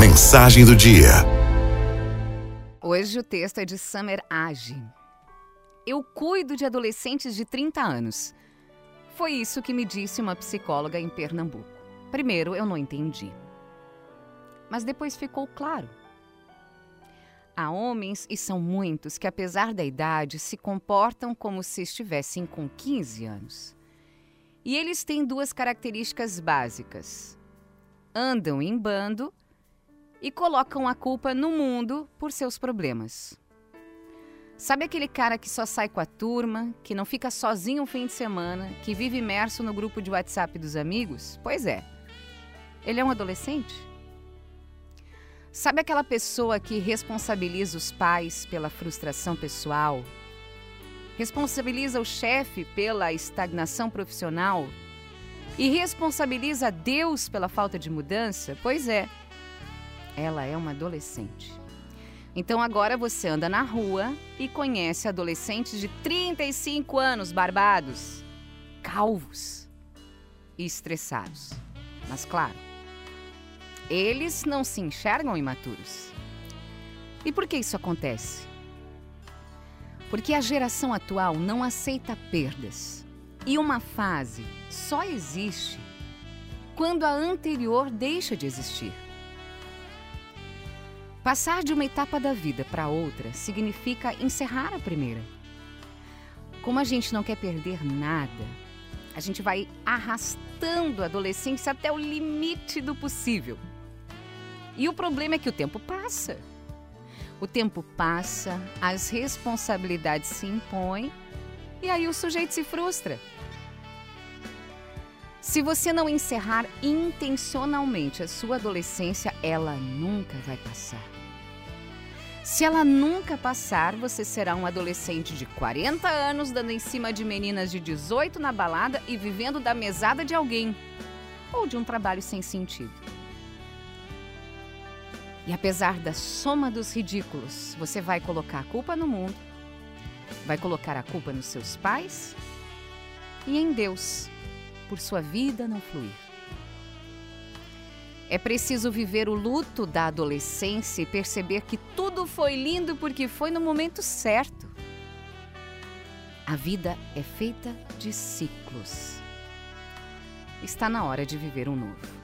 Mensagem do dia. Hoje o texto é de Summer Age. Eu cuido de adolescentes de 30 anos. Foi isso que me disse uma psicóloga em Pernambuco. Primeiro, eu não entendi. Mas depois ficou claro. Há homens, e são muitos, que apesar da idade se comportam como se estivessem com 15 anos. E eles têm duas características básicas: andam em bando e colocam a culpa no mundo por seus problemas. Sabe aquele cara que só sai com a turma, que não fica sozinho um fim de semana, que vive imerso no grupo de WhatsApp dos amigos? Pois é. Ele é um adolescente? Sabe aquela pessoa que responsabiliza os pais pela frustração pessoal? Responsabiliza o chefe pela estagnação profissional? E responsabiliza Deus pela falta de mudança? Pois é. Ela é uma adolescente. Então agora você anda na rua e conhece adolescentes de 35 anos barbados, calvos e estressados. Mas claro, eles não se enxergam imaturos. E por que isso acontece? Porque a geração atual não aceita perdas. E uma fase só existe quando a anterior deixa de existir. Passar de uma etapa da vida para outra significa encerrar a primeira. Como a gente não quer perder nada, a gente vai arrastando a adolescência até o limite do possível. E o problema é que o tempo passa. O tempo passa, as responsabilidades se impõem e aí o sujeito se frustra. Se você não encerrar intencionalmente a sua adolescência, ela nunca vai passar. Se ela nunca passar, você será um adolescente de 40 anos dando em cima de meninas de 18 na balada e vivendo da mesada de alguém ou de um trabalho sem sentido. E apesar da soma dos ridículos, você vai colocar a culpa no mundo, vai colocar a culpa nos seus pais e em Deus por sua vida não fluir. É preciso viver o luto da adolescência e perceber que tudo foi lindo porque foi no momento certo. A vida é feita de ciclos. Está na hora de viver um novo.